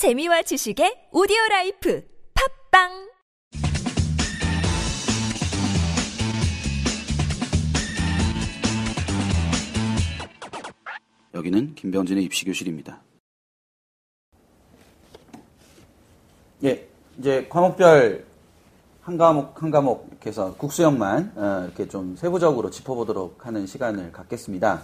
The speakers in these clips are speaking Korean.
재미와 지식의 오디오 라이프 팟빵 여기는 김병진의 입시교실입니다. 예, 이제 과목별 한 과목 한 과목 이렇게 해서 국수영만 어, 이렇게 좀 세부적으로 짚어보도록 하는 시간을 갖겠습니다.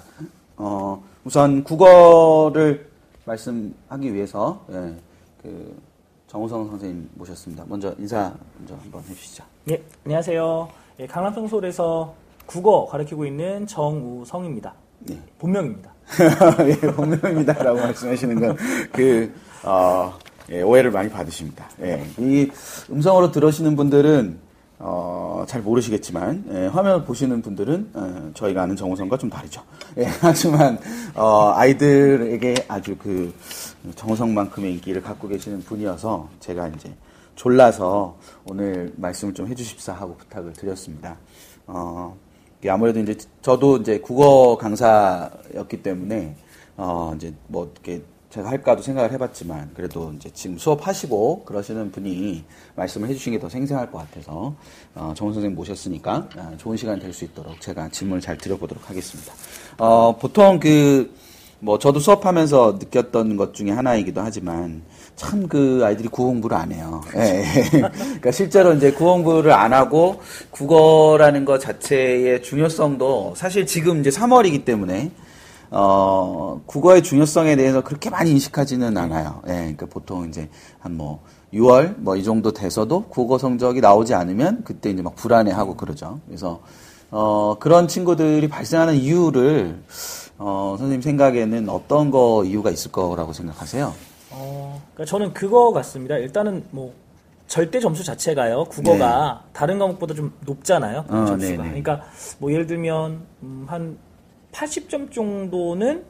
어, 우선 국어를 말씀하기 위해서 예, 그 정우성 선생님 모셨습니다. 먼저 인사 먼저 한번 해주시죠. 예, 안녕하세요. 예, 강남성솔에서 국어 가르치고 있는 정우성입니다. 네. 본명입니다. 예, 본명입니다라고 말씀하시는 건, 그, 어, 예, 오해를 많이 받으십니다. 예, 이 음성으로 들으시는 분들은, 어, 잘 모르시겠지만, 예, 화면을 보시는 분들은, 어, 저희가 아는 정우성과 좀 다르죠. 예, 하지만, 어, 아이들에게 아주 그, 정우성만큼의 인기를 갖고 계시는 분이어서, 제가 이제 졸라서 오늘 말씀을 좀 해주십사 하고 부탁을 드렸습니다. 어, 아무래도 이제 저도 이제 국어 강사였기 때문에 어 이제 뭐 이렇게 제가 할까도 생각을 해봤지만 그래도 이제 지금 수업하시고 그러시는 분이 말씀을 해주신 게 더 생생할 것 같아서 어 정훈 선생님 모셨으니까 아, 좋은 시간 될 수 있도록 제가 질문을 잘 드려보도록 하겠습니다. 어 보통 그 뭐 저도 수업하면서 느꼈던 것 중에 하나이기도 하지만 참 그 아이들이 국어 공부를 안 해요. 예, 예. 그러니까 실제로 이제 국어 공부를 안 하고 국어라는 것 자체의 중요성도 사실 지금 이제 3월이기 때문에 어 국어의 중요성에 대해서 그렇게 많이 인식하지는 않아요. 예, 그러니까 보통 이제 한 뭐 6월 뭐 이 정도 돼서도 국어 성적이 나오지 않으면 그때 이제 막 불안해하고 그러죠. 그래서 어 그런 친구들이 발생하는 이유를 어 선생님 생각에는 어떤 거 이유가 있을 거라고 생각하세요? 어, 그러니까 저는 그거 같습니다. 일단은 뭐 절대 점수 자체가요. 국어가 다른 과목보다 좀 높잖아요. 네. 어, 점수가. 네네. 그러니까 뭐 예를 들면 음, 한 80점 정도는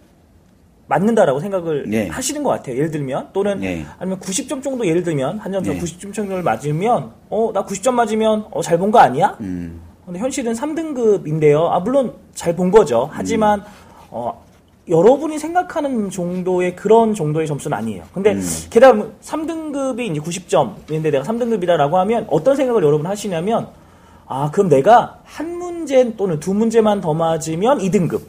맞는다라고 생각을 네. 하시는 것 같아요. 예를 들면 또는 네. 아니면 90점 정도 예를 들면 한 점수 네. 90점 정도를 맞으면 어 나 90점 맞으면 어 잘 본 거 아니야? 음. 근데 현실은 3등급인데요. 아, 물론 잘 본 거죠. 하지만, 어, 여러분이 생각하는 정도의 그런 정도의 점수는 아니에요. 근데 음. 게다가 3등급이 이제 90점인데 내가 3등급이다라고 하면 어떤 생각을 여러분 하시냐면, 아, 그럼 내가 한 문제 또는 두 문제만 더 맞으면 2등급.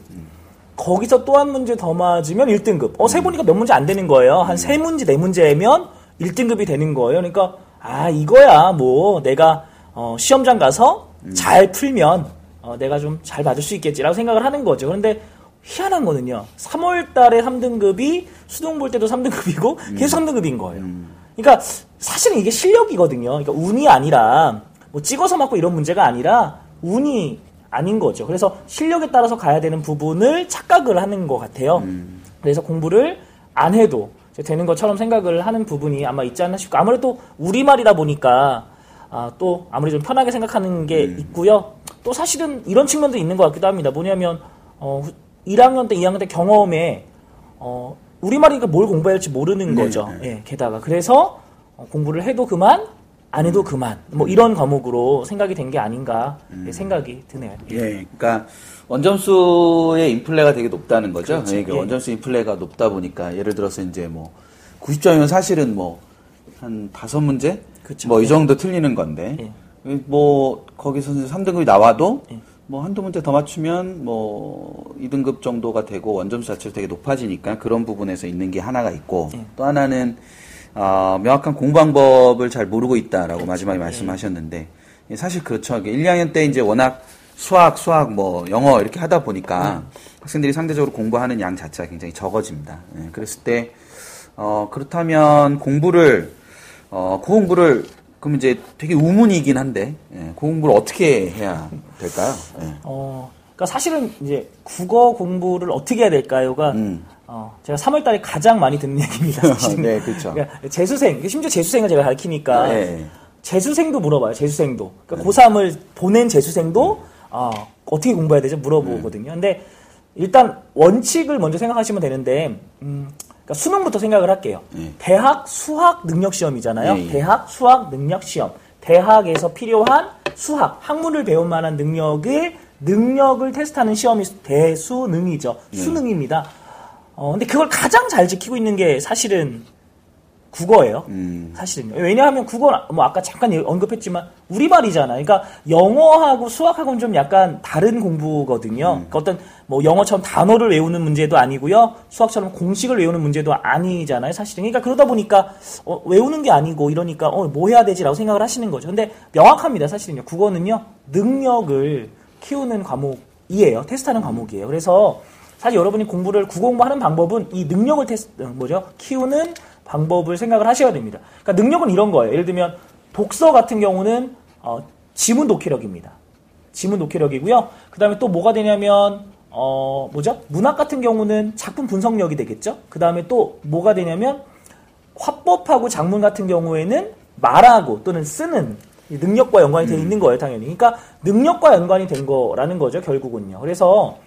거기서 또 한 문제 더 맞으면 1등급. 어, 세 보니까 몇 문제 안 되는 거예요. 한 세 문제, 네 문제면 1등급이 되는 거예요. 그러니까, 아, 이거야, 뭐, 내가, 어, 시험장 가서 잘 풀면, 어, 내가 좀 잘 받을 수 있겠지라고 생각을 하는 거죠. 그런데, 희한한 거는요. 3월 달에 3등급이 수능 볼 때도 3등급이고 계속 3등급인 거예요. 그러니까 사실은 이게 실력이거든요. 그러니까 운이 아니라 뭐 찍어서 맞고 이런 문제가 아니라 운이 아닌 거죠. 그래서 실력에 따라서 가야 되는 부분을 착각을 하는 것 같아요. 그래서 공부를 안 해도 되는 것처럼 생각을 하는 부분이 아마 있지 않나 싶고 아무래도 우리말이다 보니까 아, 또 아무리 좀 편하게 생각하는 게 있고요. 또 사실은 이런 측면도 있는 것 같기도 합니다. 뭐냐면 어, 후- 1학년 때, 2학년 때 경험에 어, 우리말이니까 뭘 공부해야 할지 모르는 네, 거죠. 예, 게다가 그래서 어, 공부를 해도 그만, 안 해도 그만. 뭐 이런 과목으로 생각이 된 게 아닌가 예, 생각이 드네요. 예, 그러니까 원점수의 인플레가 되게 높다는 거죠. 그렇죠. 예, 그 예. 원점수 인플레가 높다 보니까 예를 들어서 이제 뭐 90점이면 사실은 뭐 한 다섯 문제 그렇죠. 뭐이 예. 정도 틀리는 건데 뭐 거기서 3등급이 나와도 예. 뭐 한두 문제 더 맞추면 뭐 2등급 정도가 되고 원점수 자체가 되게 높아지니까 그런 부분에서 있는 게 하나가 있고 예. 또 하나는 어, 명확한 공부 방법을 잘 모르고 있다라고 그렇죠. 마지막에 말씀하셨는데 예, 사실 그렇죠. 1, 2학년 때 이제 워낙 수학, 수학, 뭐 영어 이렇게 하다 보니까 학생들이 상대적으로 공부하는 양 자체가 굉장히 적어집니다. 예, 그랬을 때 어, 그렇다면 공부를 어, 그 공부를 그럼 이제 되게 우문이긴 한데 예, 그 공부를 어떻게 해야 될까요? 예. 어, 그러니까 사실은 이제 국어 공부를 어떻게 해야 될까요가 음. 어, 제가 3월달에 가장 많이 듣는 얘기입니다. 네, 그렇죠. 그러니까 재수생, 심지어 재수생을 제가 가르치니까 예. 재수생도 물어봐요. 재수생도. 그러니까 고3을 보낸 재수생도 어, 어떻게 공부해야 되죠? 물어보거든요. 근데 일단 원칙을 먼저 생각하시면 되는데 음, 그러니까 수능부터 생각을 할게요. 예. 대학 수학 능력 시험이잖아요. 예, 예. 대학 수학 능력 시험. 대학에서 필요한 수학, 학문을 배울 만한 능력을 능력을 테스트하는 시험이 대수능이죠. 수능입니다. 어, 근데 그걸 가장 잘 지키고 있는 게 사실은 국어예요. 음. 사실은요. 왜냐하면 국어는 뭐 아까 잠깐 언급했지만 우리말이잖아요. 그러니까 영어하고 수학하고는 좀 약간 다른 공부거든요. 음. 그러니까 어떤 뭐 영어처럼 단어를 외우는 문제도 아니고요. 수학처럼 공식을 외우는 문제도 아니잖아요. 사실은. 그러니까 그러다 보니까 어, 외우는 게 아니고 이러니까 어, 뭐 해야 되지라고 생각을 하시는 거죠. 근데 명확합니다. 사실은요. 국어는요. 능력을 키우는 과목이에요. 테스트하는 과목이에요. 그래서 사실 여러분이 공부를 국어 공부하는 방법은 이 능력을 테스트 어, 뭐죠? 키우는 방법을 생각을 하셔야 됩니다. 그러니까 능력은 이런 거예요. 예를 들면 독서 같은 경우는 어, 지문 독해력입니다. 지문 독해력이고요. 그 다음에 또 뭐가 되냐면 어 뭐죠? 문학 같은 경우는 작품 분석력이 되겠죠. 그 다음에 또 뭐가 되냐면 화법하고 작문 같은 경우에는 말하고 또는 쓰는 능력과 연관이 되어 있는 거예요, 당연히. 그러니까 능력과 연관이 된 거라는 거죠, 결국은요. 그래서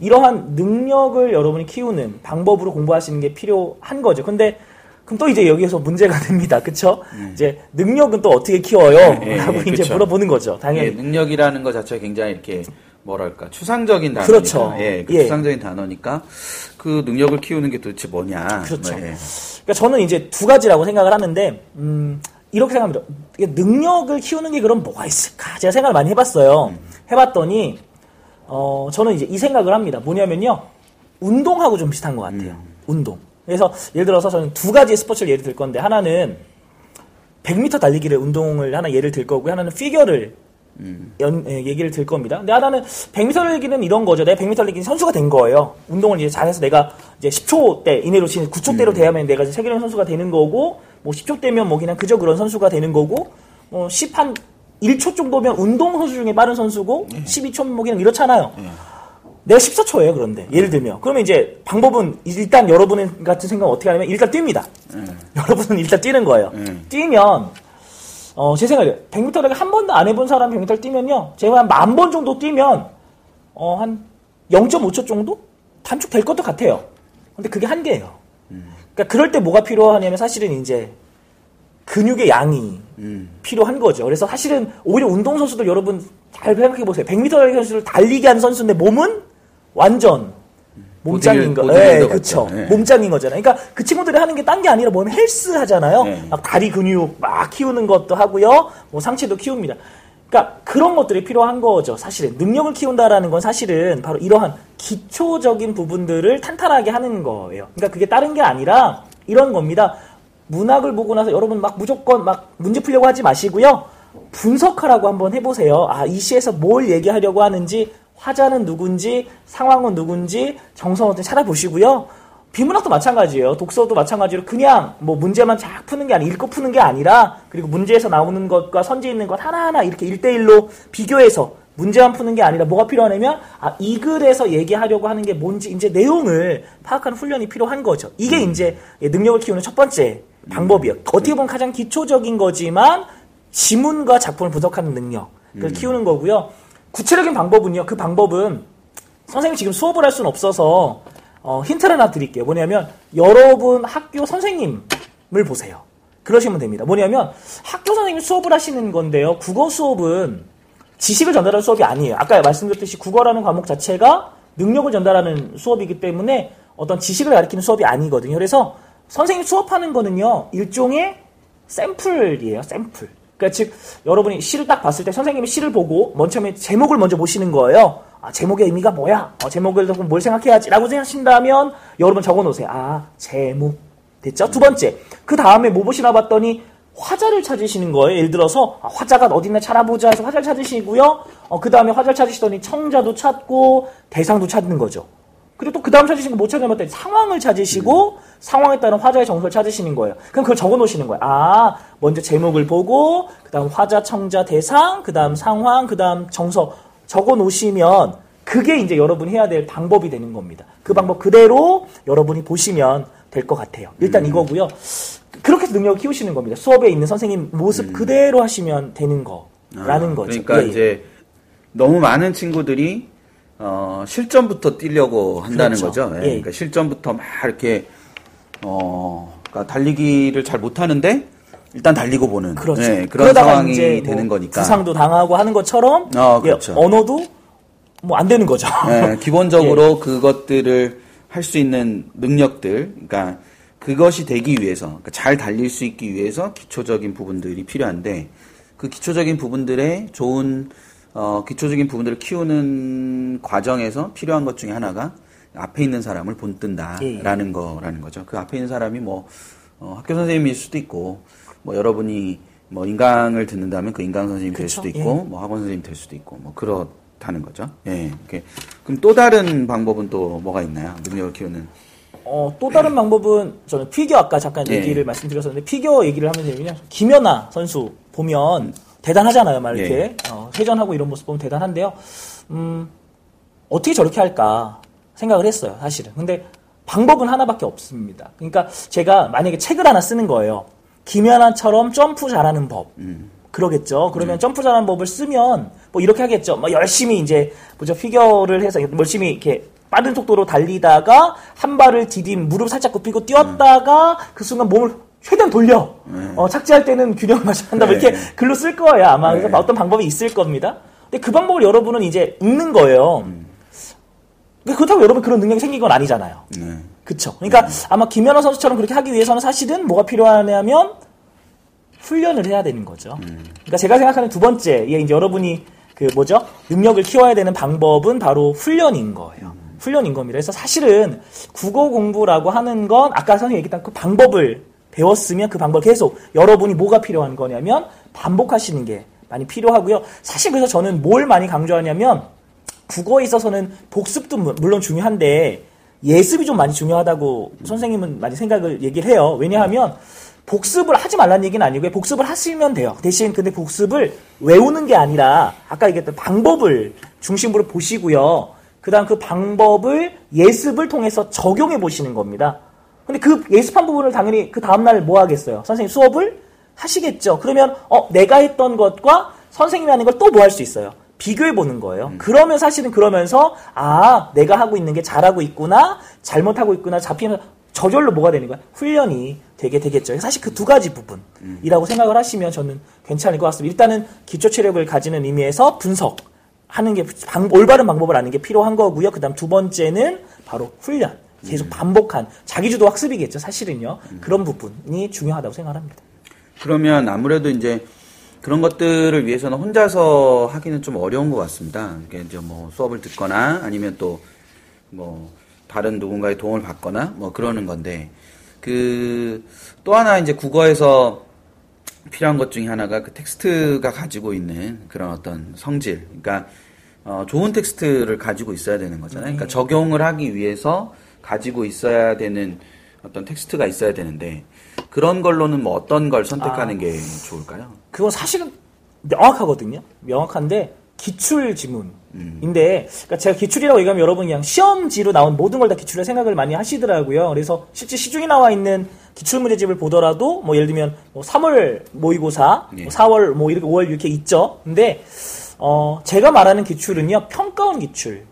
이러한 능력을 여러분이 키우는 방법으로 공부하시는 게 필요한 거죠. 근데 그럼 또 이제 여기에서 문제가 됩니다. 그쵸? 이제 능력은 또 어떻게 키워요? 예, 라고 예, 이제 그쵸. 물어보는 거죠. 당연히. 예, 능력이라는 것 자체가 굉장히 이렇게 뭐랄까 추상적인 단어니까 그렇죠. 예, 그 예. 추상적인 단어니까 그 능력을 키우는 게 도대체 뭐냐 그렇죠. 뭐, 예. 그러니까 저는 이제 두 가지라고 생각을 하는데, 음, 이렇게 생각합니다. 능력을 키우는 게 그럼 뭐가 있을까? 제가 생각을 많이 해봤어요. 해봤더니, 어, 저는 이제 이 생각을 합니다. 뭐냐면요. 운동하고 좀 비슷한 것 같아요. 운동. 그래서 예를 들어서 저는 두 가지의 스포츠를 예를 들 건데, 하나는 100m 달리기를 운동을 하나 예를 들 거고, 하나는 피겨를 연, 예, 얘기를 들 겁니다. 근데 하나는 100m 달리기는 이런 거죠. 내가 100m 달리기 선수가 된 거예요. 운동을 이제 잘해서 내가 이제 10초 대 이내로 치는 9초대로 돼야면 내가 이제 세계적인 선수가 되는 거고, 뭐 10초 대면 뭐 그냥 그저 그런 선수가 되는 거고, 뭐 10한 1초 정도면 운동 선수 중에 빠른 선수고, 12초 뭐 그냥 이렇잖아요. 내가 14초예요, 그런데. 예를 들면. 그러면 이제 방법은 일단 여러분 같은 생각은 어떻게 하냐면 일단 뜁니다. 여러분은 일단 뛰는 거예요. 음. 뛰면, 어, 제 생각에 100m 달리기 한 번도 안 해본 사람 100m 뛰면요. 제가 한 만 번 정도 뛰면, 어, 한 0.5초 정도? 단축될 것도 같아요. 근데 그게 한계예요. 그러니까 그럴 때 뭐가 필요하냐면 사실은 이제 근육의 양이 음. 필요한 거죠. 그래서 사실은 오히려 운동선수들 여러분 잘 생각해 보세요. 100m 달리기 선수를 달리게 하는 선수인데 몸은 완전 몸짱인 거. 예, 그쵸. 예. 몸짱인 거잖아요. 그러니까 그 친구들이 하는 게 딴 게 아니라 몸에 헬스 하잖아요. 예. 막 다리 근육 막 키우는 것도 하고요. 뭐 상체도 키웁니다. 그러니까 그런 것들이 필요한 거죠. 사실은 능력을 키운다라는 건 사실은 바로 이러한 기초적인 부분들을 탄탄하게 하는 거예요. 그러니까 그게 다른 게 아니라 이런 겁니다. 문학을 보고 나서 여러분 막 무조건 막 문제 풀려고 하지 마시고요. 분석하라고 한번 해보세요. 아, 이 시에서 뭘 얘기하려고 하는지, 화자는 누군지, 상황은 누군지, 정성을 좀 찾아보시고요. 비문학도 마찬가지예요. 독서도 마찬가지로 그냥 뭐 문제만 쫙 푸는 게 아니라 읽고 푸는 게 아니라 그리고 문제에서 나오는 것과 선지에 있는 것 하나하나 이렇게 일대일로 비교해서 문제만 푸는 게 아니라 뭐가 필요하냐면 아, 이 글에서 얘기하려고 하는 게 뭔지 이제 내용을 파악하는 훈련이 필요한 거죠. 이게 이제 능력을 키우는 첫 번째 방법이에요. 어떻게 보면 가장 기초적인 거지만 지문과 작품을 분석하는 능력을 키우는 거고요. 구체적인 방법은요. 그 방법은 선생님 지금 수업을 할 수는 없어서 어, 힌트를 하나 드릴게요. 뭐냐면 여러분 학교 선생님을 보세요. 그러시면 됩니다. 뭐냐면 학교 선생님 수업을 하시는 건데요. 국어 수업은 지식을 전달하는 수업이 아니에요. 아까 말씀드렸듯이 국어라는 과목 자체가 능력을 전달하는 수업이기 때문에 어떤 지식을 가리키는 수업이 아니거든요. 그래서 선생님 수업하는 거는요. 일종의 샘플이에요. 샘플. 그러니까 즉 여러분이 시를 딱 봤을 때 선생님이 시를 보고 먼 처음에 제목을 먼저 보시는 거예요. 아, 제목의 의미가 뭐야? 어, 제목을 듣고 뭘 생각해야지 라고 생각하신다면 여러분 적어 놓으세요. 아, 제목. 됐죠? 두 번째. 그 다음에 뭐 보시나 봤더니 화자를 찾으시는 거예요. 예를 들어서 아, 화자가 어딨나 찾아보자 해서 화자를 찾으시고요. 어, 그 다음에 화자를 찾으시더니 청자도 찾고 대상도 찾는 거죠. 그리고 또 그 다음 찾으신 거 못 찾으면 상황을 찾으시고 상황에 따른 화자의 정서를 찾으시는 거예요. 그럼 그걸 적어 놓으시는 거예요. 아, 먼저 제목을 보고 그 다음 화자, 청자, 대상, 그 다음 상황, 그 다음 정서 적어 놓으시면 그게 이제 여러분이 해야 될 방법이 되는 겁니다. 그 방법 그대로 여러분이 보시면 될 것 같아요. 일단 이거고요. 그렇게 해서 능력을 키우시는 겁니다. 수업에 있는 선생님 모습 그대로 하시면 되는 거라는 거죠. 그러니까 예, 예. 이제 너무 많은 친구들이 어, 실전부터 뛰려고 한다는 그렇죠. 거죠. 예, 예. 그러니까 실전부터 막 이렇게 어, 그러니까 달리기를 잘 못하는데 일단 달리고 보는 그렇죠. 예, 그런 상황이 이제 뭐 되는 거니까. 부상도 당하고 하는 것처럼 어, 예, 그렇죠. 언어도 뭐 안 되는 거죠. 예, 기본적으로 그것들을 할 수 있는 능력들, 그러니까 그 그것이 되기 위해서 그러니까 잘 달릴 수 있기 위해서 기초적인 부분들이 필요한데 그 기초적인 부분들의 좋은 어, 기초적인 부분들을 키우는 과정에서 필요한 것 중에 하나가 앞에 있는 사람을 본뜬다라는 거라는 거죠. 그 앞에 있는 사람이 뭐 어, 학교 선생님일 수도 있고 뭐 여러분이 뭐 인강을 듣는다면 그 인강 선생님이 될 수도 있고 뭐 학원 선생님 될 수도 있고 뭐 그렇다는 거죠. 예. 이렇게. 그럼 또 다른 방법은 또 뭐가 있나요? 능력을 키우는 어, 또 다른 방법은 저는 피겨 아까 잠깐 예. 얘기를 말씀드렸었는데 피겨 얘기를 하면 되면 김연아 선수 보면 대단하잖아요. 막 이렇게 예. 어, 회전하고 이런 모습 보면 대단한데요. 음, 어떻게 저렇게 할까 생각을 했어요. 사실은. 근데 방법은 하나밖에 없습니다. 그러니까 제가 만약에 책을 하나 쓰는 거예요. 김연아처럼 점프 잘하는 법. 그러겠죠. 그러면 점프 잘하는 법을 쓰면 뭐 이렇게 하겠죠. 뭐 열심히 이제 뭐죠 피겨를 해서 열심히 이렇게 빠른 속도로 달리다가 한 발을 디딘 무릎 살짝 굽히고 뛰었다가 그 순간 몸을 최대한 돌려. 어, 착지할 때는 균형을 맞춰야 한다. 뭐 네. 이렇게 글로 쓸 거예요. 아마 그래서 네. 어떤 방법이 있을 겁니다. 근데 그 방법을 여러분은 이제 읽는 거예요. 그렇다고 여러분 그런 능력이 생긴 건 아니잖아요. 네. 그쵸. 그러니까 아마 김연아 선수처럼 그렇게 하기 위해서는 사실은 뭐가 필요하냐면 훈련을 해야 되는 거죠. 그러니까 제가 생각하는 두 번째, 예, 이제 여러분이 그 뭐죠? 능력을 키워야 되는 방법은 바로 훈련인 거예요. 훈련인 겁니다. 그래서 사실은 국어 공부라고 하는 건 아까 선생님이 얘기했던 그 방법을 배웠으면 그 방법을 계속 여러분이 뭐가 필요한 거냐면 반복하시는 게 많이 필요하고요. 사실 그래서 저는 뭘 많이 강조하냐면 국어에 있어서는 복습도 무- 물론 중요한데 예습이 좀 많이 중요하다고 선생님은 많이 생각을 얘기를 해요. 왜냐하면 복습을 하지 말라는 얘기는 아니고요. 복습을 하시면 돼요. 대신 근데 복습을 외우는 게 아니라 아까 얘기했던 방법을 중심으로 보시고요. 그다음 그 방법을 예습을 통해서 적용해 보시는 겁니다. 근데 그 예습한 부분을 당연히 그 다음 날 뭐 하겠어요? 선생님 수업을 하시겠죠. 그러면 어 내가 했던 것과 선생님이 하는 걸 또 뭐 할 수 있어요? 비교해 보는 거예요. 그러면 사실은 그러면서 아 내가 하고 있는 게 잘하고 있구나 잘못하고 있구나 잡히면 저절로 뭐가 되는 거야? 훈련이 되게 되겠죠. 사실 그 두 가지 부분이라고 생각을 하시면 저는 괜찮을 것 같습니다. 일단은 기초 체력을 가지는 의미에서 분석 하는 게 방- 올바른 방법을 아는 게 필요한 거고요. 그다음 두 번째는 바로 훈련. 계속 반복한 자기주도 학습이겠죠. 사실은요. 그런 부분이 중요하다고 생각합니다. 그러면 아무래도 이제 그런 것들을 위해서는 혼자서 하기는 좀 어려운 것 같습니다. 이게 이제 뭐 수업을 듣거나 아니면 또 뭐 다른 누군가의 도움을 받거나 뭐 그러는 건데 그 또 하나 이제 국어에서 필요한 것 중에 하나가 그 텍스트가 가지고 있는 그런 어떤 성질. 그러니까 어, 좋은 텍스트를 가지고 있어야 되는 거잖아요. 그러니까 적용을 하기 위해서 가지고 있어야 되는 어떤 텍스트가 있어야 되는데 그런 걸로는 뭐 어떤 걸 선택하는 게 좋을까요? 그건 사실은 명확하거든요. 명확한데 기출 지문인데 그러니까 제가 기출이라고 얘기하면 여러분 그냥 시험지로 나온 모든 걸 다 기출에 생각을 많이 하시더라고요. 그래서 실제 시중에 나와 있는 기출 문제집을 보더라도 뭐 예를 들면 뭐 3월 모의고사, 예. 뭐 4월 뭐 이렇게 5월 이렇게 있죠. 근데 어 제가 말하는 기출은요 평가원 기출을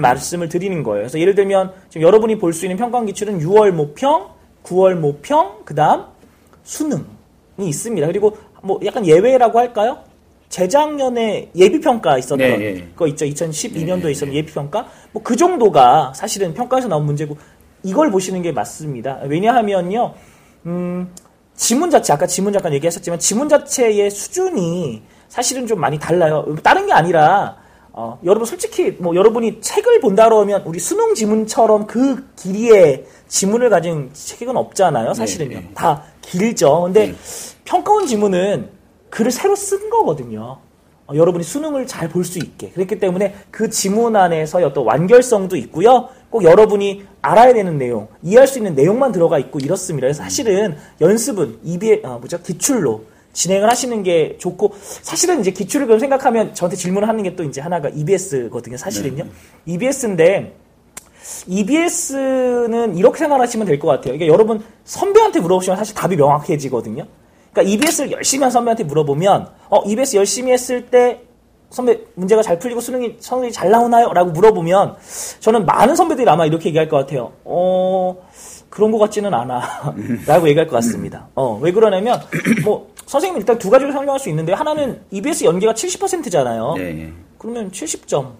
말씀을 드리는 거예요. 그래서 예를 들면 지금 여러분이 볼 수 있는 평가원 기출은 6월 모평, 9월 모평, 그 다음 수능이 있습니다. 그리고 뭐 약간 예외라고 할까요? 재작년에 예비평가 있었던 네, 예. 거 있죠. 2012년도에 네, 있었던 예비평가. 뭐 그 정도가 사실은 평가에서 나온 문제고 이걸 보시는 게 맞습니다. 왜냐하면요. 음, 지문 자체, 아까 지문 잠깐 얘기하셨지만 지문 자체의 수준이 사실은 좀 많이 달라요. 다른 게 아니라 어, 여러분 솔직히 뭐 여러분이 책을 본다 그러면 우리 수능 지문처럼 그 길이의 지문을 가진 책은 없잖아요. 사실은요. 네, 네. 다 길죠. 근데 네. 평가원 지문은 글을 새로 쓴 거거든요. 어, 여러분이 수능을 잘 볼 수 있게. 그렇기 때문에 그 지문 안에서의 어떤 완결성도 있고요. 꼭 여러분이 알아야 되는 내용, 이해할 수 있는 내용만 들어가 있고 이렇습니다. 그래서 사실은 연습은 입에 어, 뭐죠 기출로 진행을 하시는 게 좋고 사실은 이제 기출을 그럼 생각하면 저한테 질문을 하는 게 또 이제 하나가 EBS거든요. 사실은요. EBS인데 EBS는 이렇게 생각하시면 될 것 같아요. 그러니까 여러분 선배한테 물어보시면 사실 답이 명확해지거든요. 그러니까 EBS를 열심히 한 선배한테 물어보면 어 EBS 열심히 했을 때 선배 문제가 잘 풀리고 수능이 성적이 잘 나오나요? 라고 물어보면 저는 많은 선배들이 아마 이렇게 얘기할 것 같아요. 어 그런 것 같지는 않아 라고 얘기할 것 같습니다. 어 왜 그러냐면 뭐 선생님 일단 두 가지로 설명할 수 있는데 하나는 EBS 연계가 70%잖아요. 네, 예. 그러면 70점.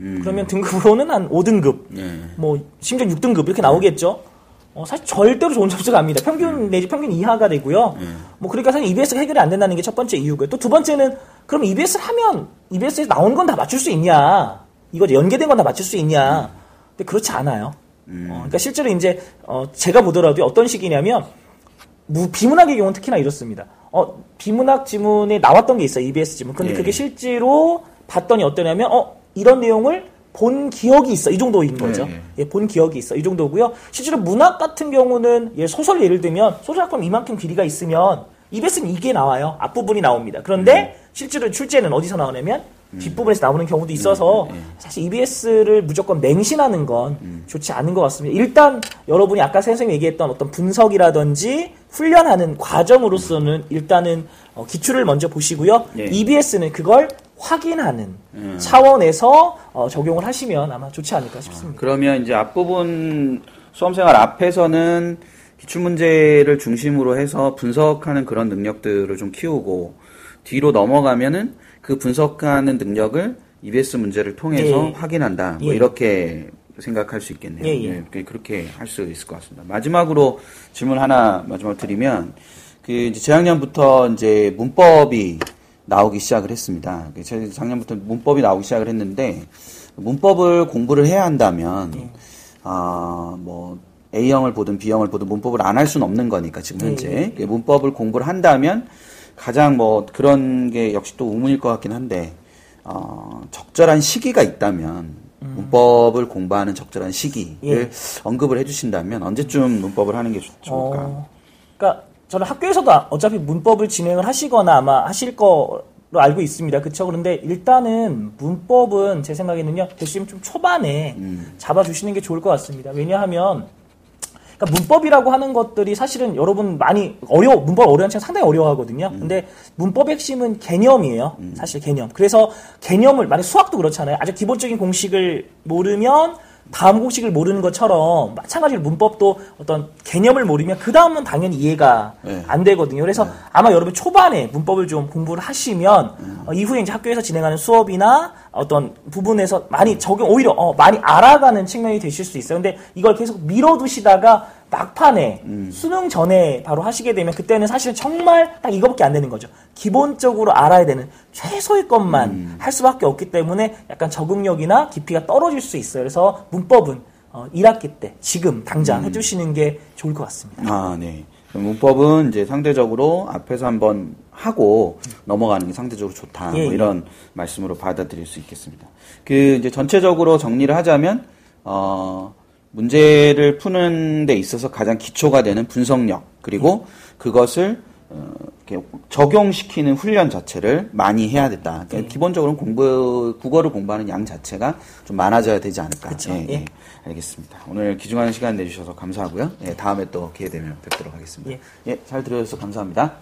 음. 그러면 등급으로는 한 5등급. 예. 뭐 심지어 6등급 이렇게 나오겠죠. 어, 사실 절대로 좋은 점수가 아닙니다. 평균 내지 평균 이하가 되고요. 뭐 그러니까 사실 EBS가 해결이 안 된다는 게 첫 번째 이유고요. 또 두 번째는 그럼 EBS를 하면 EBS에서 나오는 건다 맞출 수 있냐? 이거 연계된 건 다 맞출 수 있냐? 근데 그렇지 않아요. 어, 그러니까 실제로 이제 어, 제가 보더라도 어떤 식이냐면 무, 비문학의 경우는 특히나 이렇습니다. 어, 비문학 지문에 나왔던 게 있어요. EBS 지문. 근데 예. 그게 실제로 봤더니 어떠냐면, 어, 이런 내용을 본 기억이 있어. 이 정도인 거죠. 예, 예. 예, 본 기억이 있어. 이 정도고요. 실제로 문학 같은 경우는 예, 소설 예를 들면 소설학번 이만큼 길이가 있으면 EBS는 이게 나와요. 앞부분이 나옵니다. 그런데 실제로 출제는 어디서 나오냐면 뒷부분에서 나오는 경우도 있어서 사실 EBS를 무조건 맹신하는 건 좋지 않은 것 같습니다. 일단 여러분이 아까 선생님이 얘기했던 어떤 분석이라든지 훈련하는 과정으로서는 일단은 어, 기출을 먼저 보시고요. 예. EBS는 그걸 확인하는 차원에서 어, 적용을 하시면 아마 좋지 않을까 싶습니다. 그러면 이제 앞부분 수험생활 앞에서는 기출문제를 중심으로 해서 분석하는 그런 능력들을 좀 키우고 뒤로 넘어가면은 그 분석하는 능력을 EBS 문제를 통해서 예. 확인한다. 뭐 예. 이렇게 생각할 수 있겠네요. 예, 예. 그- 그렇게 할 수 있을 것 같습니다. 마지막으로 질문 하나 마지막 드리면 그 이제 재작년부터 이제 문법이 나오기 시작을 했습니다. 그 재- 작년부터 문법이 나오기 시작을 했는데 문법을 공부를 해야 한다면 예. 아뭐 A형을 보든 B형을 보든 문법을 안 할 수는 없는 거니까 지금 현재 예, 그 문법을 공부를 한다면 가장 뭐 그런 게 역시 또 의문일 것 같긴 한데 어, 적절한 시기가 있다면 문법을 공부하는 적절한 시기를 음. 예. 언급을 해주신다면 언제쯤 문법을 하는 게 좋- 좋을까? 어, 그러니까 저는 학교에서도 어차피 문법을 진행을 하시거나 아마 하실 거로 알고 있습니다. 그렇죠? 그런데 일단은 문법은 제 생각에는요. 교수님 좀 초반에 음. 잡아주시는 게 좋을 것 같습니다. 왜냐하면 그러니까 문법이라고 하는 것들이 사실은 여러분 많이 어려워 문법 어려운 책 상당히 어려워하거든요. 음. 근데 문법의 핵심은 개념이에요. 사실 개념. 그래서 개념을 만약 수학도 그렇잖아요. 아주 기본적인 공식을 모르면 다음 공식을 모르는 것처럼 마찬가지로 문법도 어떤 개념을 모르면 그 다음은 당연히 이해가 네. 안 되거든요. 그래서 아마 여러분 초반에 문법을 좀 공부를 하시면 어, 이후에 이제 학교에서 진행하는 수업이나 어떤 부분에서 많이 적용 오히려 어, 많이 알아가는 측면이 되실 수 있어요. 근데 이걸 계속 밀어두시다가 막판에 수능 전에 바로 하시게 되면 그때는 사실은 정말 딱 이거밖에 안 되는 거죠. 기본적으로 알아야 되는 최소의 것만 할 수밖에 없기 때문에 약간 적응력이나 깊이가 떨어질 수 있어요. 그래서 문법은 어, 1학기 때 지금 당장 해주시는 게 좋을 것 같습니다. 아, 네. 문법은 이제 상대적으로 앞에서 한번 하고 넘어가는 게 상대적으로 좋다. 예, 뭐 예. 이런 말씀으로 받아들일 수 있겠습니다. 그 이제 전체적으로 정리를 하자면 어 문제를 푸는 데 있어서 가장 기초가 되는 분석력 그리고 그것을 어, 이렇게 적용시키는 훈련 자체를 많이 해야 됐다. 그러니까 기본적으로 공부 국어를 공부하는 양 자체가 좀 많아져야 되지 않을까. 그쵸, 예, 예. 예. 알겠습니다. 오늘 귀중한 시간 내주셔서 감사하고요. 예, 다음에 또 기회 되면 뵙도록 하겠습니다. 예. 예, 잘 들어주셔서 감사합니다.